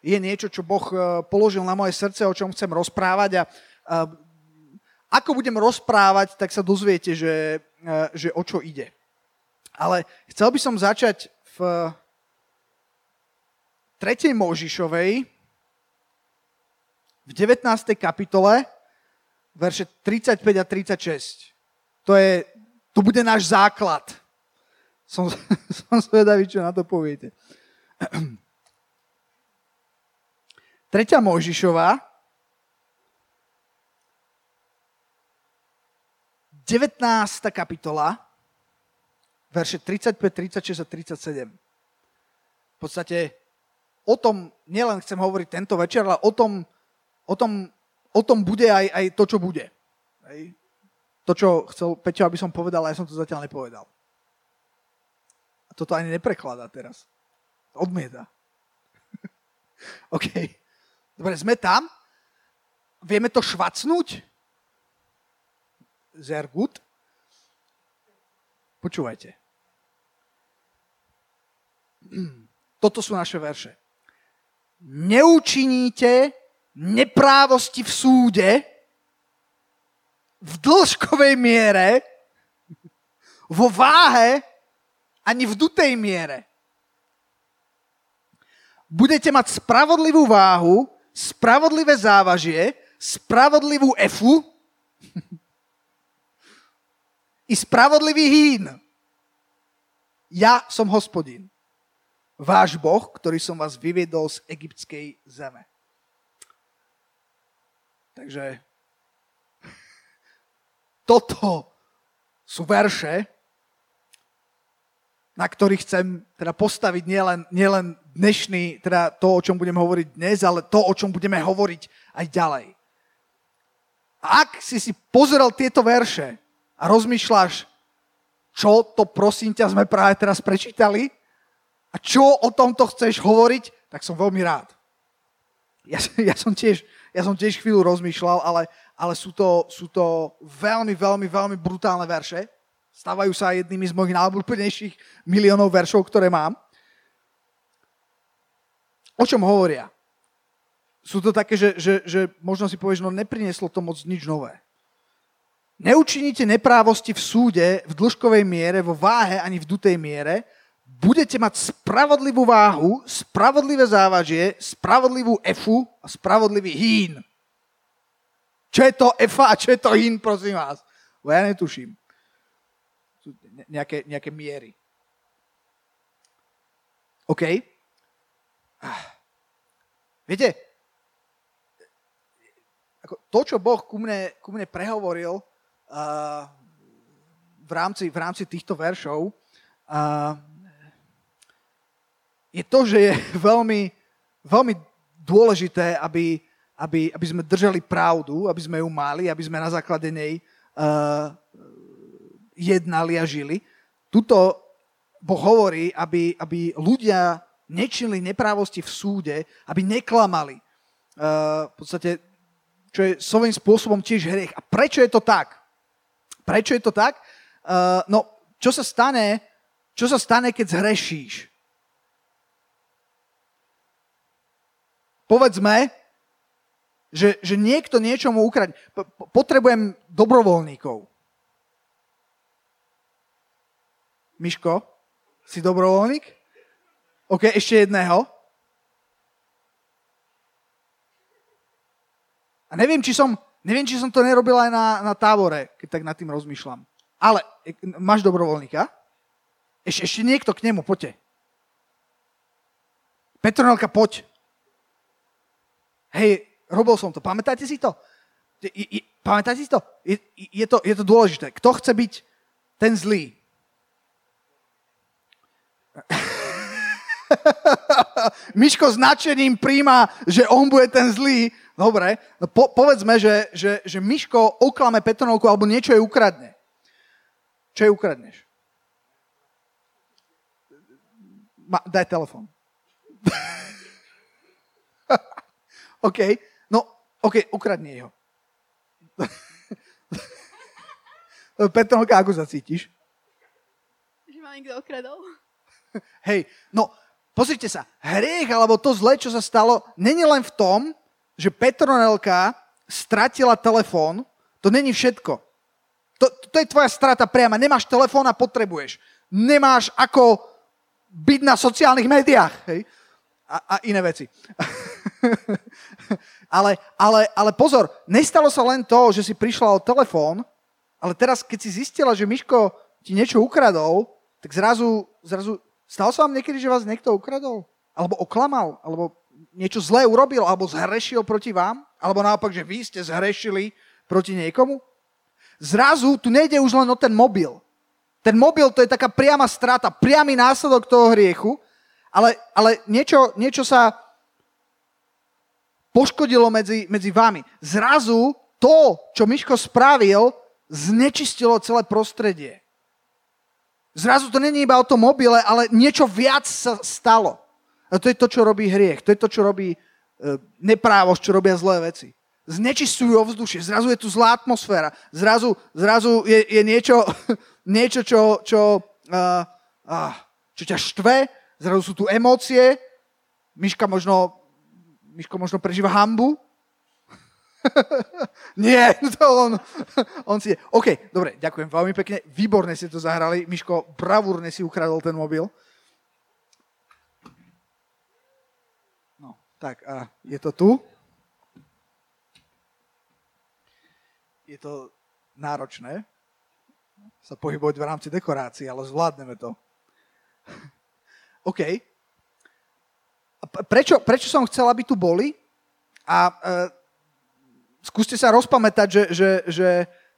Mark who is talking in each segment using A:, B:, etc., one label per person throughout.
A: je niečo, čo Boh e, položil na moje srdce, o čom chcem rozprávať a, ako budem rozprávať, tak sa dozviete, že, e, že o čo ide. Ale chcel by som začať v 3. Možišovej, v 19. kapitole, verše 35 a 36. To, je, to bude náš základ. Som, som zvedavý, čo na to poviete. 3. Mojžišova, 19. kapitola, verše 35, 36 a 37. V podstate o tom nielen chcem hovoriť tento večer, ale o tom, o tom, o tom bude aj, aj to, čo bude. Hej. To, čo chcel Peťo, aby som povedal, ja som to zatiaľ nepovedal. A toto ani neprekladá teraz. Odmieta. OK. Dobre, sme tam. Vieme to švacnúť? Sehr gut. Počúvajte. Toto sú naše verše. Neučiníte neprávosti v súde v dĺžkovej miere, vo váhe ani v dutej miere. Budete mať spravodlivú váhu spravodlivé závažie, spravodlivú efu i spravodlivý hín. Ja som hospodin, váš Boh, ktorý som vás vyviedol z egyptskej zeme. Takže toto sú verše, na ktorých chcem teda postaviť nielen, nielen dnešný, teda to, o čom budem hovoriť dnes, ale to, o čom budeme hovoriť aj ďalej. A ak si si pozeral tieto verše a rozmýšľaš, čo to prosím ťa sme práve teraz prečítali a čo o tomto chceš hovoriť, tak som veľmi rád. Ja, ja, som, tiež, ja som tiež chvíľu rozmýšľal, ale, ale sú, to, sú to veľmi, veľmi, veľmi brutálne verše. Stávajú sa jednými z mojich najobľúbenejších miliónov veršov, ktoré mám. O čom hovoria? Sú to také, že, že, že možno si povieš, no neprineslo to moc nič nové. Neučiníte neprávosti v súde v dĺžkovej miere, vo váhe ani v dutej miere, budete mať spravodlivú váhu, spravodlivé závažie, spravodlivú efu a spravodlivý hín. Čo je to efa a čo je to hín, prosím vás? Bo ja netuším. Sú nejaké, nejaké miery. OK? Viete, ako to, čo Boh ku mne, ku mne prehovoril uh, v, rámci, v rámci týchto veršov, uh, je to, že je veľmi, veľmi dôležité, aby, aby, aby sme držali pravdu, aby sme ju mali, aby sme na základe nej uh, jednali a žili. Tuto Boh hovorí, aby, aby ľudia nečinili neprávosti v súde, aby neklamali. Uh, v podstate, čo je svojím spôsobom tiež hriech. A prečo je to tak? Prečo je to tak? Uh, no, čo sa stane, čo sa stane, keď zhrešíš? Povedzme, že, že niekto niečomu ukradne. Potrebujem dobrovoľníkov. Miško, si dobrovoľník? OK, ešte jedného. A neviem, či som, neviem, či som to nerobil aj na, na tábore, keď tak nad tým rozmýšľam. Ale e, máš dobrovoľníka? Ešte, ešte niekto k nemu, poďte. Petronelka, poď. Hej, robil som to. Pamätáte si to? Je, je, pamätáte si to? Je, je to? je to dôležité. Kto chce byť ten zlý? Miško značením príjma, že on bude ten zlý. Dobre, no po, povedzme, že, že, že Miško oklame Petronovku alebo niečo jej ukradne. Čo jej ukradneš? Ma, daj telefon. OK, no, OK, ukradne ho. Petronka, ako sa cítiš?
B: Že ma niekto okradol.
A: Hej, no pozrite sa, hriech alebo to zle, čo sa stalo, není len v tom, že Petronelka stratila telefón, to není všetko. To, to je tvoja strata priama. Nemáš telefón a potrebuješ. Nemáš ako byť na sociálnych médiách. Hej? A, a iné veci. ale, ale, ale pozor, nestalo sa len to, že si prišla o telefón, ale teraz, keď si zistila, že Miško ti niečo ukradol, tak zrazu, zrazu stalo sa vám niekedy, že vás niekto ukradol? Alebo oklamal? Alebo niečo zlé urobil? Alebo zhrešil proti vám? Alebo naopak, že vy ste zhrešili proti niekomu? Zrazu tu nejde už len o ten mobil. Ten mobil to je taká priama strata, priamy následok toho hriechu, ale, ale niečo, niečo sa poškodilo medzi, medzi vami. Zrazu to, čo Miško spravil, znečistilo celé prostredie. Zrazu to není iba o tom mobile, ale niečo viac sa stalo. A to je to, čo robí hriech. To je to, čo robí e, neprávosť, čo robia zlé veci. Znečistujú ovzdušie, zrazu je tu zlá atmosféra, zrazu, zrazu je, je niečo, niečo, čo, čo, uh, uh, čo ťa štve, zrazu sú tu emócie, Miška možno, Miško možno prežíva hambu, Nie, to on, on si je. OK, dobre, ďakujem veľmi pekne. Výborne ste to zahrali. Miško, bravúrne si ukradol ten mobil. No, tak a je to tu. Je to náročné sa pohybovať v rámci dekorácií, ale zvládneme to. OK. Prečo, prečo som chcel, aby tu boli? A e, skúste sa rozpamätať, že, že, že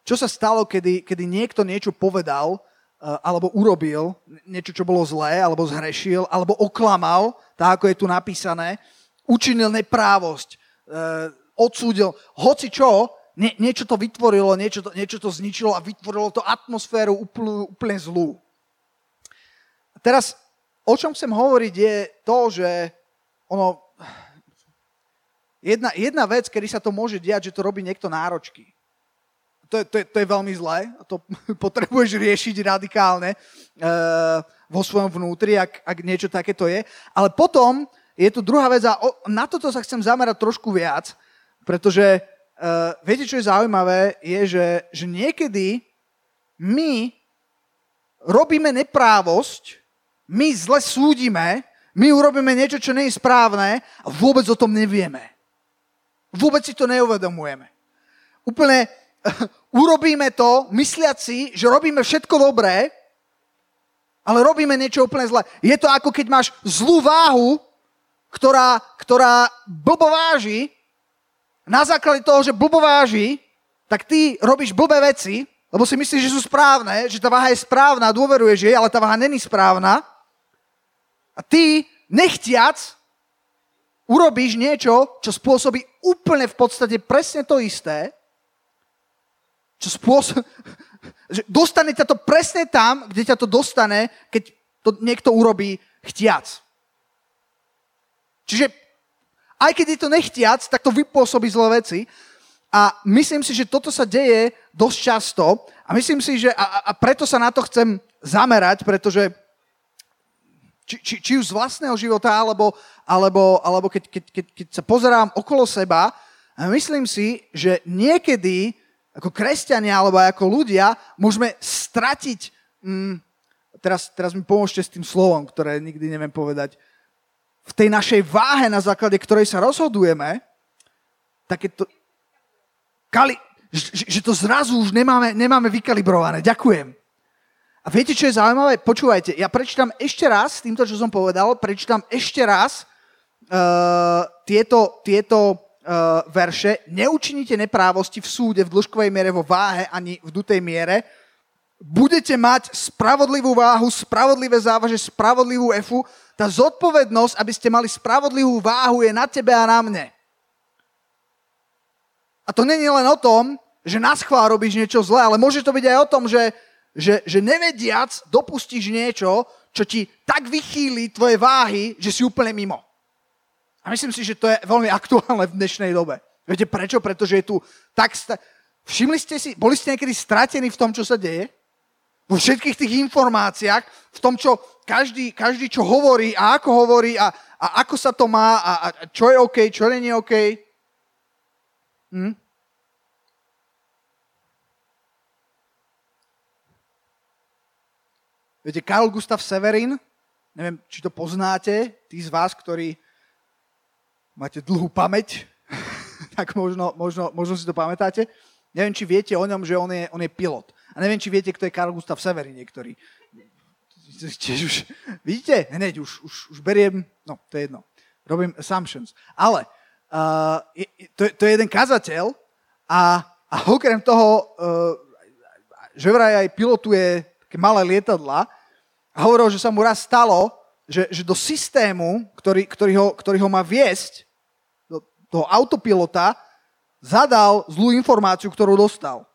A: čo sa stalo, kedy, kedy niekto niečo povedal uh, alebo urobil, niečo, čo bolo zlé, alebo zhrešil, alebo oklamal, tak ako je tu napísané, učinil neprávosť, uh, odsúdil, hoci čo, nie, niečo to vytvorilo, niečo to, niečo to zničilo a vytvorilo to atmosféru úplne, úplne zlú. Teraz, o čom chcem hovoriť, je to, že ono, Jedna, jedna vec, kedy sa to môže diať, že to robí niekto náročky. To je, to je, to je veľmi zlé. To potrebuješ riešiť radikálne uh, vo svojom vnútri, ak, ak niečo takéto je. Ale potom je tu druhá vec a o, na toto sa chcem zamerať trošku viac, pretože uh, viete, čo je zaujímavé, je, že, že niekedy my robíme neprávosť, my zle súdime, my urobíme niečo, čo nie je správne a vôbec o tom nevieme. Vôbec si to neuvedomujeme. Úplne urobíme to, mysliaci, že robíme všetko dobré, ale robíme niečo úplne zlé. Je to ako keď máš zlú váhu, ktorá, ktorá blbo váži, na základe toho, že blbo váži, tak ty robíš blbé veci, lebo si myslíš, že sú správne, že tá váha je správna, dôveruješ jej, ale tá váha není správna. A ty, nechtiac, urobíš niečo, čo spôsobí úplne v podstate presne to isté, čo spôsob... že dostane ťa to presne tam, kde ťa to dostane, keď to niekto urobí chtiac. Čiže aj keď je to nechtiac, tak to vypôsobí zlé veci. A myslím si, že toto sa deje dosť často. A myslím si, že a, a preto sa na to chcem zamerať, pretože či, či, či už z vlastného života, alebo, alebo, alebo keď, keď, keď, keď sa pozerám okolo seba, myslím si, že niekedy ako kresťania alebo ako ľudia môžeme stratiť, mm, teraz, teraz mi pomôžte s tým slovom, ktoré nikdy neviem povedať, v tej našej váhe, na základe ktorej sa rozhodujeme, také to... Kali, že, že to zrazu už nemáme, nemáme vykalibrované. Ďakujem. A viete, čo je zaujímavé? Počúvajte, ja prečítam ešte raz, týmto, čo som povedal, prečítam ešte raz uh, tieto, tieto uh, verše. Neučinite neprávosti v súde, v dĺžkovej miere, vo váhe, ani v dutej miere. Budete mať spravodlivú váhu, spravodlivé závaže, spravodlivú efu. Tá zodpovednosť, aby ste mali spravodlivú váhu, je na tebe a na mne. A to není len o tom, že na schvál robíš niečo zlé, ale môže to byť aj o tom, že že, že nevediac dopustíš niečo, čo ti tak vychýli tvoje váhy, že si úplne mimo. A myslím si, že to je veľmi aktuálne v dnešnej dobe. Viete prečo? Pretože je tu tak... Sta- Všimli ste si, boli ste niekedy stratení v tom, čo sa deje? Vo všetkých tých informáciách, v tom, čo každý, každý čo hovorí a ako hovorí a, a ako sa to má a, a čo je OK, čo nie je OK. Hm? Viete, Karl Gustav Severin, neviem, či to poznáte, tí z vás, ktorí máte dlhú pamäť, tak možno, možno, možno si to pamätáte. Neviem, či viete o ňom, že on je, on je pilot. A neviem, či viete, kto je Karl Gustav Severin niektorý. Tiež už, vidíte? Hneď už, už, už beriem, no, to je jedno. Robím assumptions. Ale uh, je, to, to je jeden kazateľ a, a okrem toho, uh, že vraj aj pilotuje také malé lietadla a hovoril, že sa mu raz stalo, že, že do systému, ktorý, ktorý, ho, ktorý ho má viesť, do toho autopilota, zadal zlú informáciu, ktorú dostal.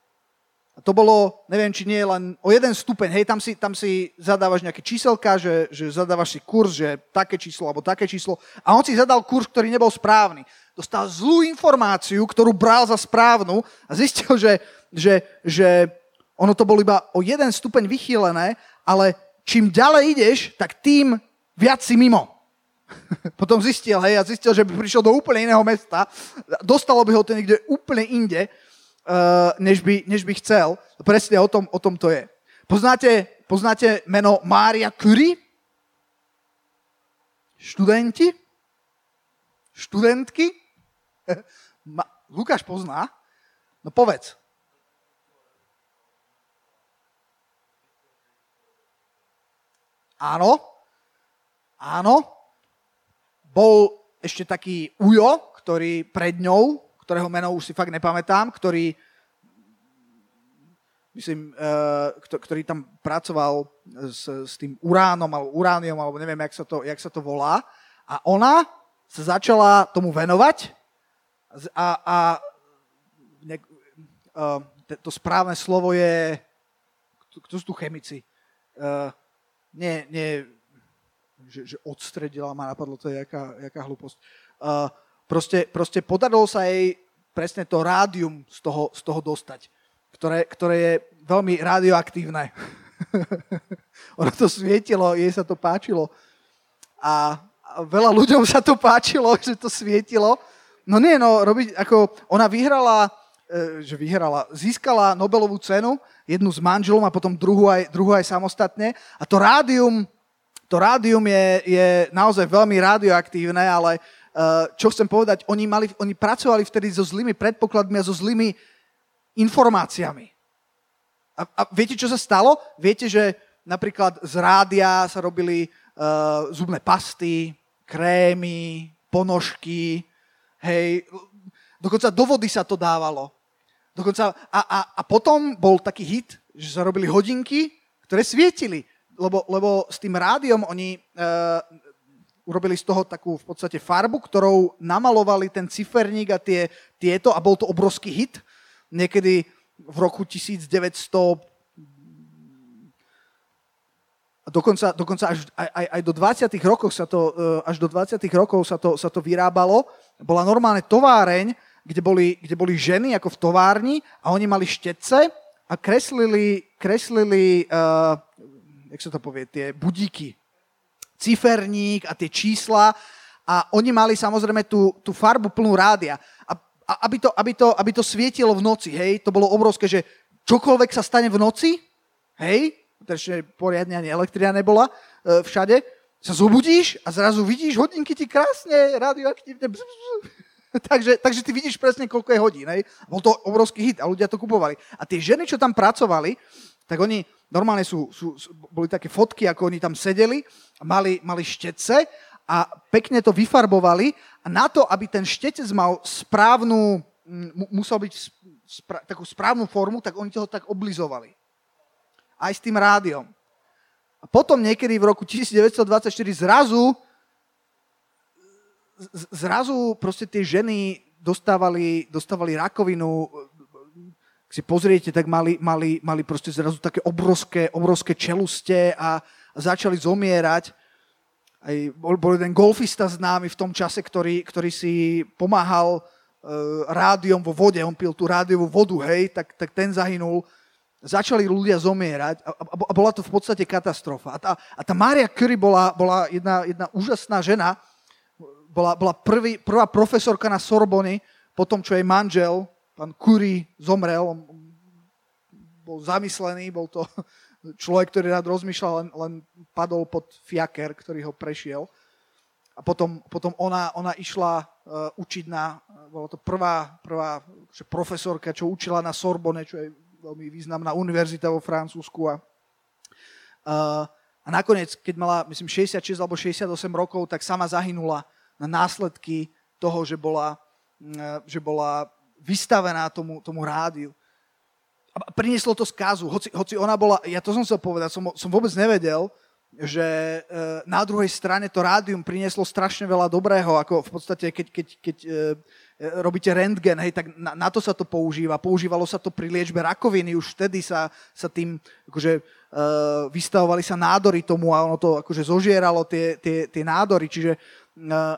A: A to bolo, neviem, či nie len o jeden stupeň, hej, tam si, tam si zadávaš nejaké číselka, že, že zadávaš si kurz, že také číslo alebo také číslo. A on si zadal kurz, ktorý nebol správny. Dostal zlú informáciu, ktorú bral za správnu a zistil, že, že, že ono to bolo iba o jeden stupeň vychýlené, ale čím ďalej ideš, tak tým viac si mimo. Potom zistil, hej, a zistil, že by prišiel do úplne iného mesta, dostalo by ho to niekde úplne inde, uh, než, by, než by chcel. Presne o tom, o tom to je. Poznáte, poznáte meno Mária Curie? Študenti? Študentky? Lukáš pozná? No povedz. Áno, áno. Bol ešte taký Ujo, ktorý pred ňou, ktorého meno už si fakt nepamätám, ktorý myslím, uh, ktorý tam pracoval s, s tým uránom alebo urániom, alebo neviem, jak sa, to, jak sa to volá. A ona sa začala tomu venovať a, a ne, uh, to správne slovo je, kto sú tu chemici? Uh, nie, nie že, že odstredila, ma napadlo, to je jaká, jaká hlúposť. Uh, proste, proste podarilo sa jej presne to rádium z toho, z toho dostať, ktoré, ktoré je veľmi radioaktívne. ono to svietilo, jej sa to páčilo. A, a veľa ľuďom sa to páčilo, že to svietilo. No nie, no, robiť, ako ona vyhrala, že vyhrala, získala Nobelovú cenu jednu s manželom a potom druhú aj, druhú aj samostatne. A to rádium, to rádium je, je naozaj veľmi radioaktívne, ale uh, čo chcem povedať, oni, mali, oni pracovali vtedy so zlými predpokladmi a so zlými informáciami. A, a viete, čo sa stalo? Viete, že napríklad z rádia sa robili uh, zubné pasty, krémy, ponožky, hej, dokonca do vody sa to dávalo. Dokonca, a, a, a potom bol taký hit, že sa robili hodinky, ktoré svietili. Lebo, lebo s tým rádiom oni uh, urobili z toho takú v podstate farbu, ktorou namalovali ten ciferník a tie, tieto a bol to obrovský hit. Niekedy v roku 1900 a dokonca, dokonca až aj, aj, do 20 rokov sa to, uh, až do 20 rokov sa to, sa to vyrábalo. Bola normálne továreň, kde boli, kde boli ženy ako v továrni a oni mali štetce a kreslili, kreslili uh, jak sa to povie, tie budíky, ciferník a tie čísla. A oni mali samozrejme tú, tú farbu plnú rádia. A, a aby, to, aby, to, aby to svietilo v noci, hej, to bolo obrovské, že čokoľvek sa stane v noci, hej, ešte poriadne ani elektrina nebola uh, všade, sa zobudíš a zrazu vidíš hodinky ti krásne radioaktívne bzz, bzz, takže, takže ty vidíš presne, koľko je hodín. Hej? Bol to obrovský hit a ľudia to kupovali. A tie ženy, čo tam pracovali, tak oni normálne sú, sú, sú boli také fotky, ako oni tam sedeli, mali, mali štetce a pekne to vyfarbovali a na to, aby ten štetec mal správnu, musel byť spra, takú správnu formu, tak oni toho tak oblizovali. Aj s tým rádiom. A potom niekedy v roku 1924 zrazu zrazu proste tie ženy dostávali, dostávali rakovinu, ak si pozriete, tak mali, mali, mali proste zrazu také obrovské, obrovské čeluste a, a začali zomierať. Aj bol, bol jeden golfista známy v tom čase, ktorý, ktorý si pomáhal uh, rádiom vo vode, on pil tú rádiovú vodu, hej, tak, tak ten zahynul. začali ľudia zomierať a, a, a bola to v podstate katastrofa. A tá, a tá Mária Curie bola, bola jedna, jedna úžasná žena, bola, bola prvý, prvá profesorka na Sorbony, potom čo jej manžel, pán Curie, zomrel, on bol zamyslený, bol to človek, ktorý rád rozmýšľal, len, len padol pod fiaker, ktorý ho prešiel. A potom, potom ona, ona išla uh, učiť na, bola to prvá, prvá že profesorka, čo učila na Sorbonne, čo je veľmi významná univerzita vo Francúzsku. A, uh, a nakoniec, keď mala, myslím, 66 alebo 68 rokov, tak sama zahynula na následky toho, že bola, uh, že bola vystavená tomu, tomu rádiu. A prinieslo to skazu, hoci, hoci ona bola, ja to som chcel povedať, som, som vôbec nevedel, že e, na druhej strane to rádium prinieslo strašne veľa dobrého, ako v podstate, keď, keď, keď e, e, robíte rentgen, hej, tak na, na to sa to používa. Používalo sa to pri liečbe rakoviny, už vtedy sa, sa tým akože, vystavovali sa nádory tomu a ono to akože zožieralo tie, tie, tie nádory. Čiže,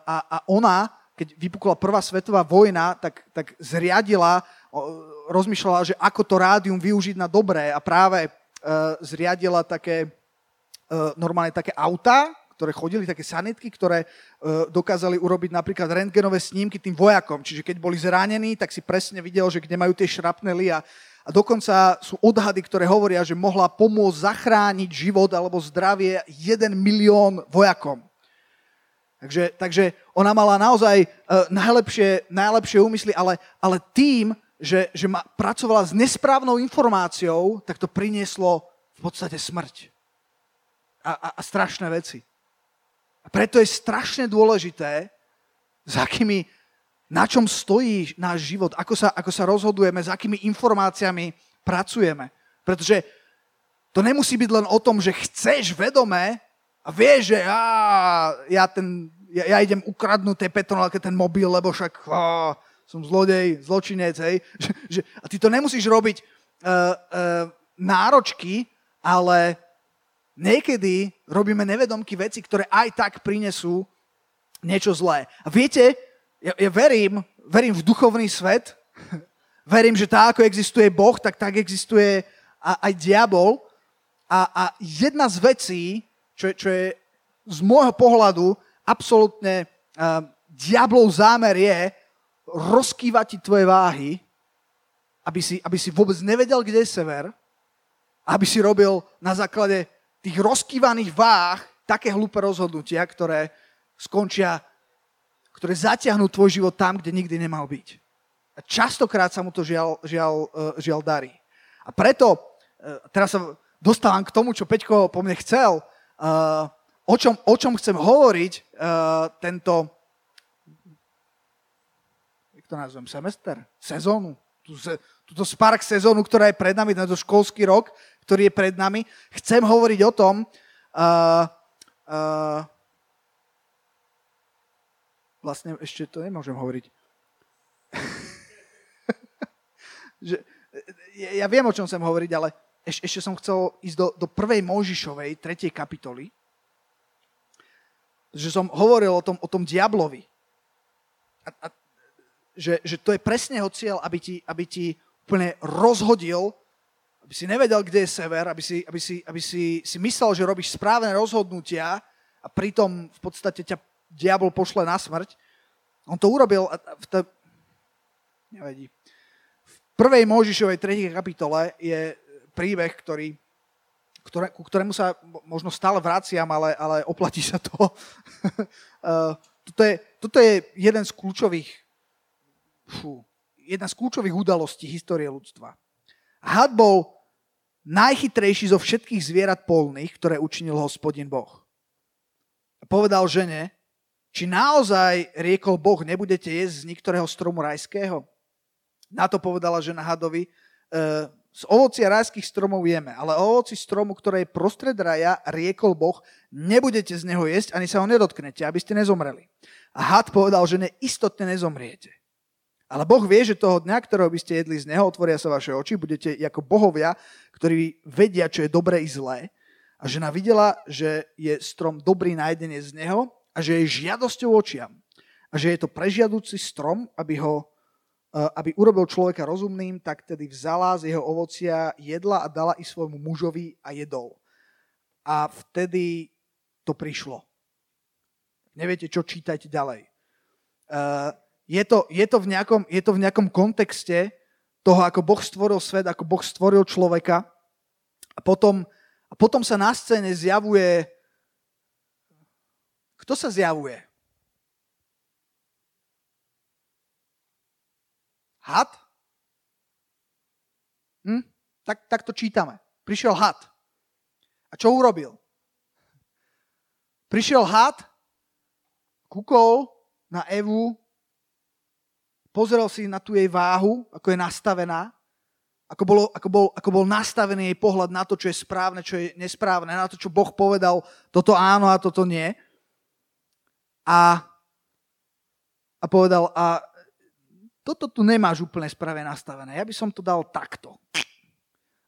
A: a, a ona, keď vypukla prvá svetová vojna, tak, tak zriadila, rozmýšľala, že ako to rádium využiť na dobré a práve zriadila také uh, normálne také autá, ktoré chodili, také sanitky, ktoré uh, dokázali urobiť napríklad rentgenové snímky tým vojakom. Čiže keď boli zranení, tak si presne videl, že kde majú tie šrapnely a, a dokonca sú odhady, ktoré hovoria, že mohla pomôcť zachrániť život alebo zdravie 1 milión vojakom. Takže, takže ona mala naozaj uh, najlepšie, najlepšie úmysly, ale, ale tým, že, že ma, pracovala s nesprávnou informáciou, tak to prinieslo v podstate smrť a, a, a strašné veci. A preto je strašne dôležité, s akými, na čom stojí náš život, ako sa, ako sa rozhodujeme, s akými informáciami pracujeme. Pretože to nemusí byť len o tom, že chceš vedome a vieš, že á, ja, ten, ja, ja idem ukradnúť tej petronálke ten mobil, lebo však á, som zlodej, zločinec, hej. A ty to nemusíš robiť uh, uh, náročky, ale niekedy robíme nevedomky veci, ktoré aj tak prinesú niečo zlé. A viete, ja, ja verím, verím v duchovný svet, verím, že tak, ako existuje Boh, tak tak existuje aj diabol. A, a jedna z vecí, čo, čo je z môjho pohľadu absolútne uh, diablov zámer je rozkývať ti tvoje váhy, aby si, aby si vôbec nevedel, kde je sever, aby si robil na základe tých rozkývaných váh také hlúpe rozhodnutia, ktoré skončia, ktoré zatiahnú tvoj život tam, kde nikdy nemal byť. A častokrát sa mu to žiaľ, žiaľ, uh, žiaľ darí. A preto, uh, teraz sa dostávam k tomu, čo Peťko po mne chcel, o, čom, o čom chcem hovoriť uh, tento, jak to nazvem, semester, sezónu, tú, túto Spark sezónu, ktorá je pred nami, tento školský rok, ktorý je pred nami, chcem hovoriť o tom, uh, uh, vlastne ešte to nemôžem hovoriť. že, ja viem, o čom chcem hovoriť, ale eš, ešte som chcel ísť do, do prvej Možišovej, tretej kapitoly, že som hovoril o tom, o tom diablovi. A, a, že, že to je presne jeho cieľ, aby ti, aby ti úplne rozhodil aby si nevedel, kde je sever, aby si, aby si, aby si, si myslel, že robíš správne rozhodnutia a pritom v podstate ťa diabol pošle na smrť. On to urobil v te... V prvej Možišovej 3. kapitole je príbeh, ktorý, ktoré, ku ktorému sa možno stále vraciam, ale, ale oplatí sa to. uh, toto, je, toto je jeden z kľúčových fú, jedna z kľúčových udalostí histórie ľudstva. Had bol najchytrejší zo všetkých zvierat polných, ktoré učinil hospodin Boh. Povedal žene, či naozaj riekol Boh, nebudete jesť z niektorého stromu rajského? Na to povedala žena hadovi, e, z ovocia rajských stromov jeme, ale o ovoci stromu, ktoré je prostred raja, riekol Boh, nebudete z neho jesť, ani sa ho nedotknete, aby ste nezomreli. A had povedal žene, istotne nezomriete. Ale Boh vie, že toho dňa, ktorého by ste jedli z neho, otvoria sa vaše oči, budete ako bohovia, ktorí vedia, čo je dobré i zlé. A žena videla, že je strom dobrý na jedenie z neho a že je žiadosťou očiam. A že je to prežiadúci strom, aby ho aby urobil človeka rozumným, tak tedy vzala z jeho ovocia, jedla a dala i svojmu mužovi a jedol. A vtedy to prišlo. Neviete, čo čítajte ďalej. Uh, je, to, je, to v nejakom, je to v nejakom kontexte toho, ako Boh stvoril svet, ako Boh stvoril človeka. A potom, a potom sa na scéne zjavuje... Kto sa zjavuje? Had? Hm? Tak, tak to čítame. Prišiel had. A čo urobil? Prišiel had, kukol na Evu, pozrel si na tú jej váhu, ako je nastavená, ako, bolo, ako, bol, ako bol nastavený jej pohľad na to, čo je správne, čo je nesprávne, na to, čo Boh povedal, toto áno a toto nie. A, a povedal, a toto tu nemáš úplne sprave nastavené, ja by som to dal takto.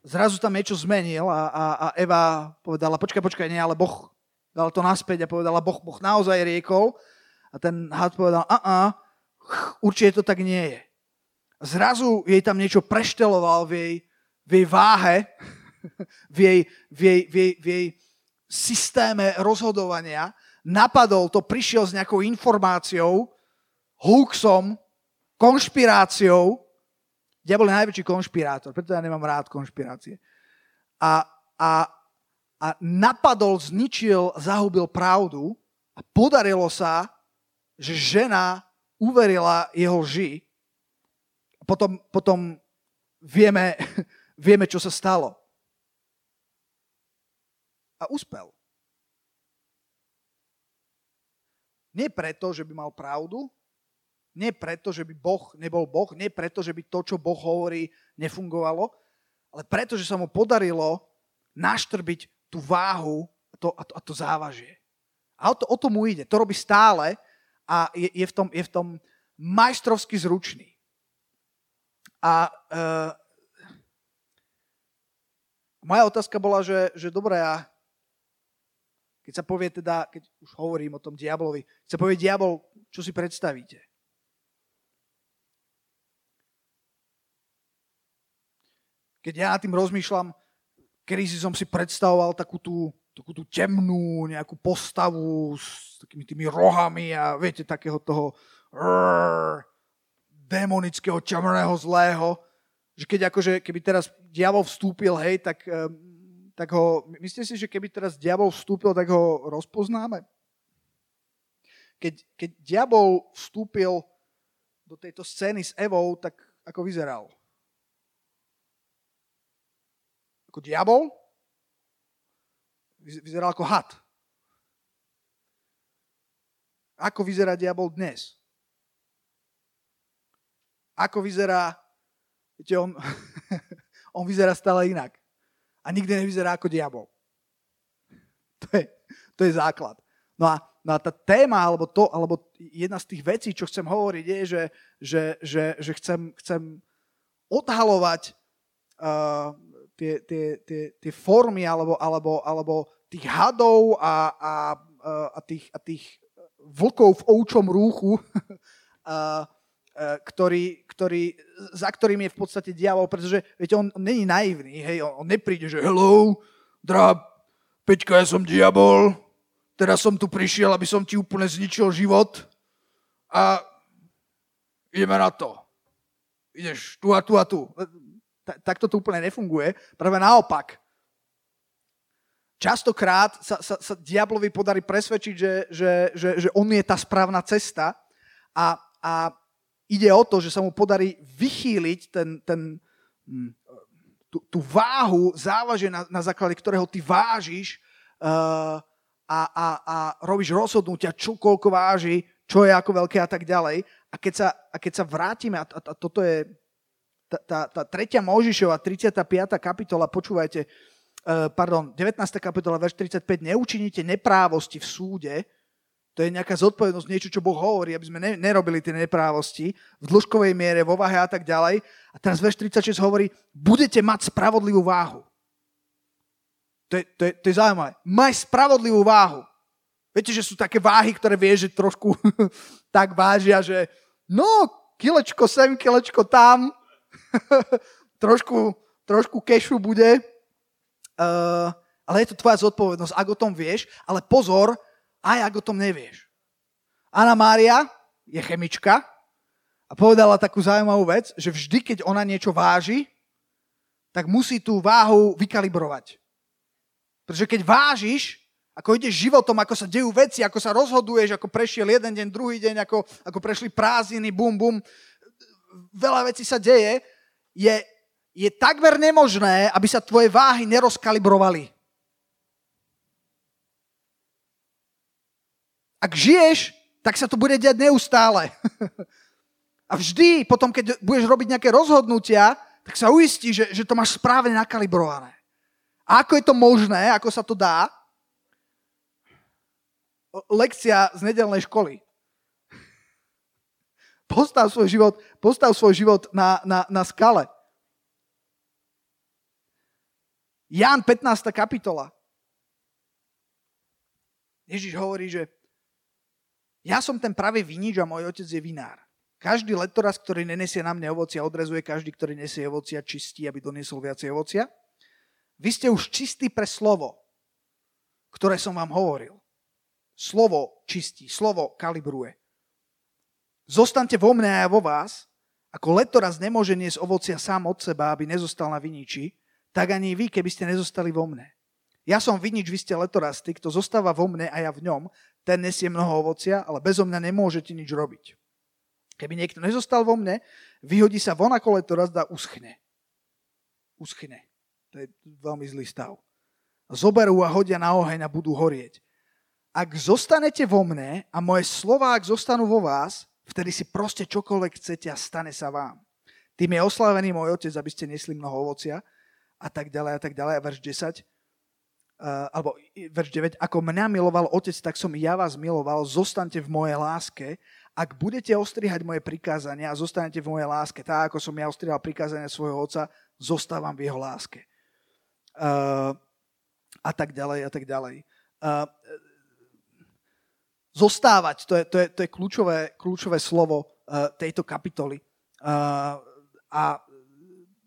A: Zrazu tam niečo zmenil a, a, a Eva povedala, počkaj, počkaj, nie, ale Boh dal to naspäť a povedala, Boh, boh naozaj riekol. A ten had povedal, a, a určite to tak nie je. Zrazu jej tam niečo prešteloval v jej, v jej váhe, v jej, v, jej, v, jej, v jej systéme rozhodovania. Napadol to, prišiel s nejakou informáciou, hoaxom, konšpiráciou. Diabol je najväčší konšpirátor, preto ja nemám rád konšpirácie. A, a, a napadol, zničil, zahubil pravdu a podarilo sa, že žena uverila jeho lži. Potom, potom vieme, vieme, čo sa stalo. A uspel. Nie preto, že by mal pravdu, nie preto, že by Boh nebol Boh, nie preto, že by to, čo Boh hovorí, nefungovalo, ale preto, že sa mu podarilo naštrbiť tú váhu a to, a to, a to závažie. A o to, o to mu ide. To robí stále a je, je, v, tom, je v tom majstrovsky zručný. A uh, moja otázka bola, že, že dobré, a keď sa povie teda, keď už hovorím o tom diablovi, keď sa povie diabol, čo si predstavíte? Keď ja tým rozmýšľam, kedy si som si predstavoval takú tú, takú tú temnú nejakú postavu s takými tými rohami a viete, takého toho rrr, demonického, černého, zlého, že keď akože, keby teraz diabol vstúpil, hej, tak, tak ho, myslíte si, že keby teraz diabol vstúpil, tak ho rozpoznáme? Keď, keď diabol vstúpil do tejto scény s Evou, tak ako vyzeral? Ako diabol, vyzeral ako had. Ako vyzerá diabol dnes? Ako vyzerá, viete, on, on vyzerá stále inak. A nikdy nevyzerá ako diabol. To je, to je základ. No a, no a tá téma, alebo, to, alebo jedna z tých vecí, čo chcem hovoriť, je, že, že, že, že chcem, chcem odhalovať uh, tie, tie, tie, tie formy alebo, alebo, alebo tých hadov a, a, a, tých, a tých vlkov v oučom rúchu, a, a, ktorý, ktorý, za ktorým je v podstate diabol, pretože viete, on, on není naivný, hej, on, on nepríde, že hello, drab, Peťka, ja som diabol, teraz som tu prišiel, aby som ti úplne zničil život a ideme na to. Ideš tu a tu a tu takto to úplne nefunguje. Práve naopak. Častokrát sa, sa, sa diablovi podarí presvedčiť, že, že, že, že on je tá správna cesta a, a ide o to, že sa mu podarí vychýliť ten, ten, hm, tú, tú váhu, závaže, na, na základe ktorého ty vážiš uh, a, a, a robíš rozhodnutia, čo koľko váži, čo je ako veľké a tak ďalej. A keď sa, a keď sa vrátime, a, a, a toto je tá, tá, tá 3. Možišova, 35. kapitola, počúvajte, uh, pardon, 19. kapitola, verš 35, neučiníte neprávosti v súde, to je nejaká zodpovednosť, niečo, čo Boh hovorí, aby sme ne, nerobili tie neprávosti v dĺžkovej miere, vo váhe a tak ďalej. A teraz verš 36 hovorí, budete mať spravodlivú váhu. To je, to je, to je zaujímavé. Maj spravodlivú váhu. Viete, že sú také váhy, ktoré vie, že trošku tak vážia, že no, kilečko sem, kilečko tam, trošku, trošku kešu bude, uh, ale je to tvoja zodpovednosť, ak o tom vieš, ale pozor, aj ak o tom nevieš. Anna Mária je chemička a povedala takú zaujímavú vec, že vždy, keď ona niečo váži, tak musí tú váhu vykalibrovať. Pretože keď vážiš, ako ideš životom, ako sa dejú veci, ako sa rozhoduješ, ako prešiel jeden deň, druhý deň, ako, ako prešli prázdniny, bum, bum, veľa vecí sa deje, je, je takmer nemožné, aby sa tvoje váhy nerozkalibrovali. Ak žiješ, tak sa to bude diať neustále. A vždy, potom, keď budeš robiť nejaké rozhodnutia, tak sa uistí, že, že to máš správne nakalibrované. A ako je to možné, ako sa to dá? Lekcia z nedelnej školy. Postav svoj život, postav svoj život na, na, na skale. Ján 15. kapitola. Ježiš hovorí, že ja som ten pravý vinič a môj otec je vinár. Každý letoraz, ktorý nenesie na mne ovocia, odrezuje každý, ktorý nesie ovocia, čistí, aby doniesol viacej ovocia. Vy ste už čistí pre slovo, ktoré som vám hovoril. Slovo čistí, slovo kalibruje. Zostaňte vo mne a ja vo vás, ako letoraz nemôže niesť ovocia sám od seba, aby nezostal na viniči, tak ani vy, keby ste nezostali vo mne. Ja som vinič, vy ste letorasty, kto zostáva vo mne a ja v ňom, ten nesie mnoho ovocia, ale bezo mňa nemôžete nič robiť. Keby niekto nezostal vo mne, vyhodí sa von ako letorast a uschne. Uschne. To je veľmi zlý stav. Zoberú a hodia na oheň a budú horieť. Ak zostanete vo mne a moje slova, ak zostanú vo vás, vtedy si proste čokoľvek chcete a stane sa vám. Tým je oslávený môj otec, aby ste nesli mnoho ovocia, a tak ďalej a tak ďalej. A verš 10, uh, eh, alebo verš 9, ako mňa miloval otec, tak som ja vás miloval, zostaňte v mojej láske. Ak budete ostrihať moje prikázania a zostanete v mojej láske, tak ako som ja ostrihal prikázania svojho otca, zostávam v jeho láske. Uh, a tak ďalej, a tak ďalej. Uh, zostávať, to je, to je, to je kľúčové, kľúčové slovo uh, tejto kapitoly. Uh, a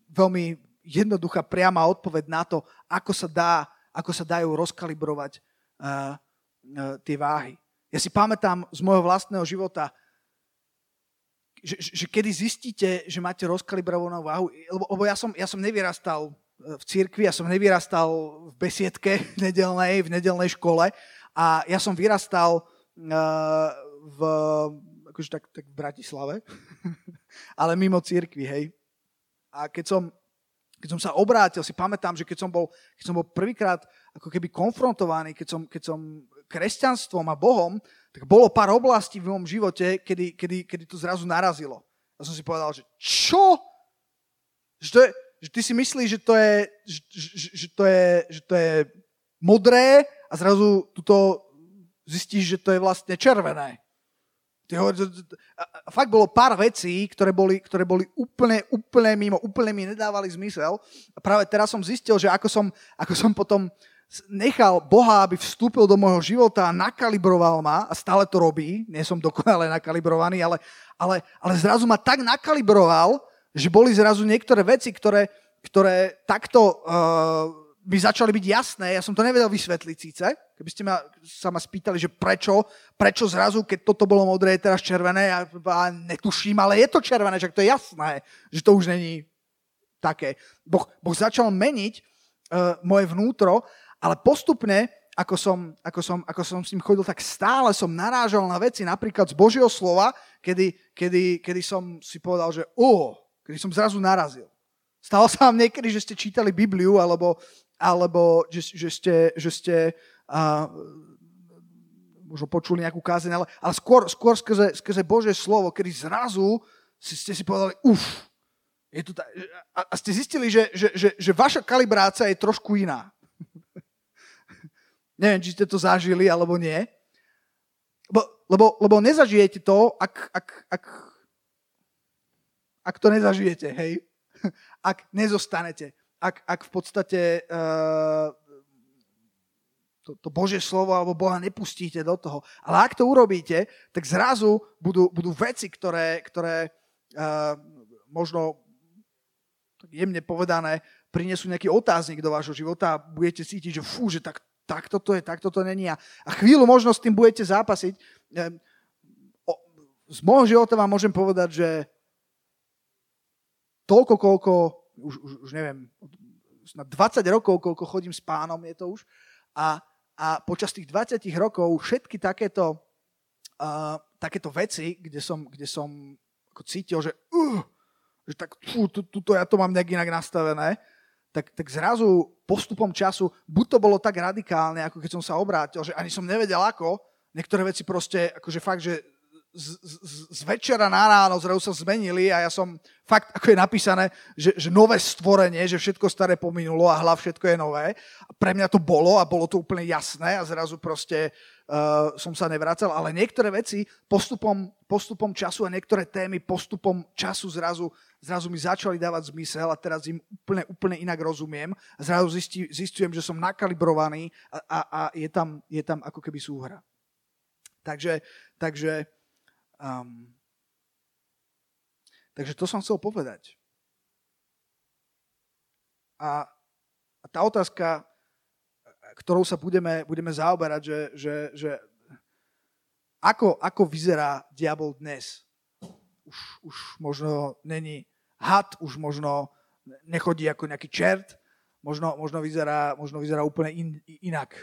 A: veľmi jednoduchá, priama odpoveď na to, ako sa, dá, ako sa dajú rozkalibrovať uh, uh, tie váhy. Ja si pamätám z môjho vlastného života, že, že kedy zistíte, že máte rozkalibrovanú váhu, lebo, lebo ja, som, ja som nevyrastal v cirkvi, ja som nevyrastal v besiedke nedelnej, v nedelnej škole a ja som vyrastal v, akože tak, tak v Bratislave, ale mimo cirkvi, hej. A keď som, keď som sa obrátil, si pamätám, že keď som bol, keď som bol prvýkrát ako keby konfrontovaný, keď som, keď som kresťanstvom a Bohom, tak bolo pár oblastí v mojom živote, kedy, kedy, kedy to zrazu narazilo. A som si povedal, že čo? Že, to je, že ty si myslíš, že to je, že, že, že to je, že to je modré a zrazu tuto zistíš, že to je vlastne červené. Ty fakt bolo pár vecí, ktoré boli, ktoré boli úplne, úplne mimo, úplne mi nedávali zmysel. A práve teraz som zistil, že ako som, ako som potom nechal Boha, aby vstúpil do môjho života a nakalibroval ma, a stále to robí, nie som dokonale nakalibrovaný, ale, ale, ale zrazu ma tak nakalibroval, že boli zrazu niektoré veci, ktoré, ktoré takto uh, by začali byť jasné, ja som to nevedel vysvetliť síce, keby ste ma, sa ma spýtali, že prečo, prečo zrazu, keď toto bolo modré, je teraz červené, ja, ja netuším, ale je to červené, však to je jasné, že to už není také. Boh, boh začal meniť uh, moje vnútro, ale postupne, ako som, ako, som, ako som s ním chodil, tak stále som narážal na veci, napríklad z Božieho slova, kedy, kedy, kedy som si povedal, že oh, kedy som zrazu narazil. Stalo sa vám niekedy, že ste čítali Bibliu, alebo alebo že, že ste, že ste uh, možno počuli nejakú kázeň, ale, ale skôr, skôr skrze, skrze Božie slovo, kedy zrazu si, ste si povedali, uf, je to tá, a, a ste zistili, že, že, že, že vaša kalibrácia je trošku iná. Neviem, či ste to zažili, alebo nie. Lebo, lebo, lebo nezažijete to, ak, ak, ak, ak to nezažijete, hej? Ak nezostanete ak, ak v podstate uh, to, to Božie slovo alebo Boha nepustíte do toho. Ale ak to urobíte, tak zrazu budú, budú veci, ktoré, ktoré uh, možno tak jemne povedané, prinesú nejaký otáznik do vášho života a budete cítiť, že fú, že tak, tak toto je, tak toto není. A, a chvíľu možno s tým budete zápasiť. Um, o, z môjho života vám môžem povedať, že toľko, koľko, už, už, už neviem, na 20 rokov, koľko chodím s pánom, je to už, a, a počas tých 20 rokov všetky takéto, uh, takéto veci, kde som, kde som ako cítil, že, uh, že tak fú, tuto ja to mám nejak inak nastavené, tak, tak zrazu postupom času, buď to bolo tak radikálne, ako keď som sa obrátil, že ani som nevedel ako, niektoré veci proste, akože fakt, že z, z, z večera na ráno zrazu sa zmenili a ja som fakt, ako je napísané, že, že nové stvorenie, že všetko staré pominulo a hlav všetko je nové. Pre mňa to bolo a bolo to úplne jasné a zrazu proste uh, som sa nevracal, ale niektoré veci postupom, postupom času a niektoré témy postupom času zrazu, zrazu mi začali dávať zmysel a teraz im úplne, úplne inak rozumiem zrazu zistí, zistujem, že som nakalibrovaný a, a, a je, tam, je tam ako keby súhra. Takže, takže Um, takže to som chcel povedať. A, a tá otázka, ktorou sa budeme, budeme zaoberať, že, že, že ako, ako vyzerá diabol dnes? Už, už možno není had, už možno nechodí ako nejaký čert, možno, možno, vyzerá, možno vyzerá úplne in, inak.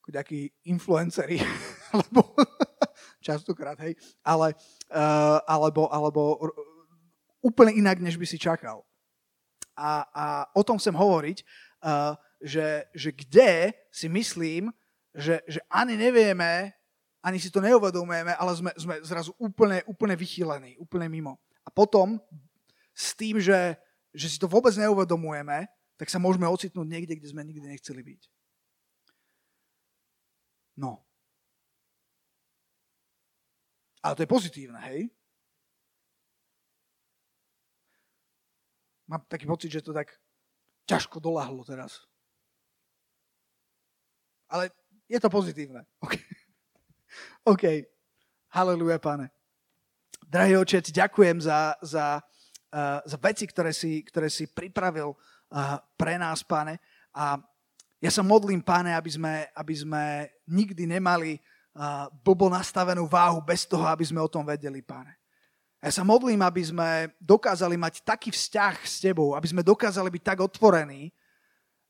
A: Ako nejakí influenceri, alebo častokrát, hej, ale, uh, alebo, alebo úplne inak, než by si čakal. A, a o tom chcem hovoriť, uh, že, že kde si myslím, že, že ani nevieme, ani si to neuvedomujeme, ale sme, sme zrazu úplne, úplne vychýlení, úplne mimo. A potom s tým, že, že si to vôbec neuvedomujeme, tak sa môžeme ocitnúť niekde, kde sme nikdy nechceli byť. No. Ale to je pozitívne, hej? Mám taký pocit, že to tak ťažko dolahlo teraz. Ale je to pozitívne. OK. OK. Haleluja, pane. Drahý očet, ďakujem za, za, uh, za veci, ktoré si, ktoré si pripravil uh, pre nás, pane. A ja sa modlím, pane, aby sme, aby sme nikdy nemali blbo nastavenú váhu bez toho, aby sme o tom vedeli, páne. Ja sa modlím, aby sme dokázali mať taký vzťah s tebou, aby sme dokázali byť tak otvorení,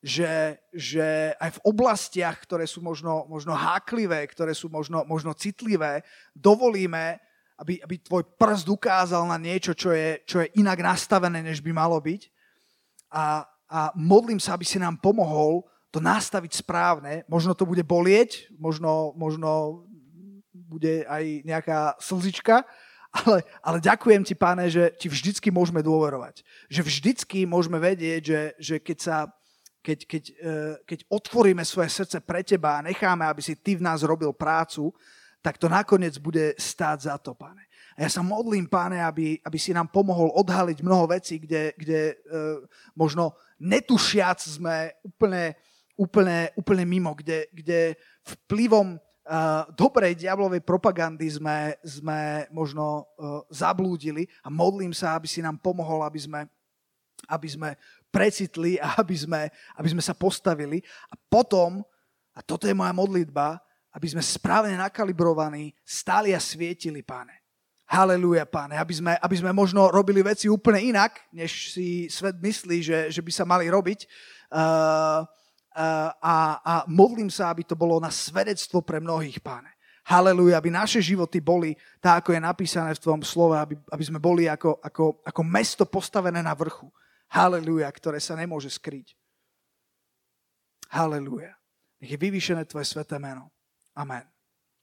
A: že, že aj v oblastiach, ktoré sú možno, možno háklivé, ktoré sú možno, možno citlivé, dovolíme, aby, aby tvoj prst ukázal na niečo, čo je, čo je inak nastavené, než by malo byť. A, a modlím sa, aby si nám pomohol to nastaviť správne. Možno to bude bolieť, možno, možno bude aj nejaká slzička, ale, ale ďakujem ti, páne, že ti vždycky môžeme dôverovať. Že vždycky môžeme vedieť, že, že keď sa keď, keď, e, keď otvoríme svoje srdce pre teba a necháme, aby si ty v nás robil prácu, tak to nakoniec bude stáť za to, páne. A ja sa modlím, páne, aby, aby si nám pomohol odhaliť mnoho vecí, kde, kde uh, možno netušiac sme úplne úplne, úplne mimo, kde, kde vplyvom uh, dobrej diablovej propagandy sme, sme možno uh, zablúdili a modlím sa, aby si nám pomohol, aby sme, aby sme precitli a aby sme, aby sme sa postavili. A potom, a toto je moja modlitba, aby sme správne nakalibrovaní stáli a svietili, páne. Haleluja, páne, aby sme, aby sme možno robili veci úplne inak, než si svet myslí, že, že by sa mali robiť. Uh, a, a modlím sa, aby to bolo na svedectvo pre mnohých, páne. Haleluja, aby naše životy boli tak, ako je napísané v tvojom slove, aby, aby sme boli ako, ako, ako mesto postavené na vrchu. Haleluja, ktoré sa nemôže skryť. Haleluja. Nech je vyvýšené tvoje sveté meno. Amen.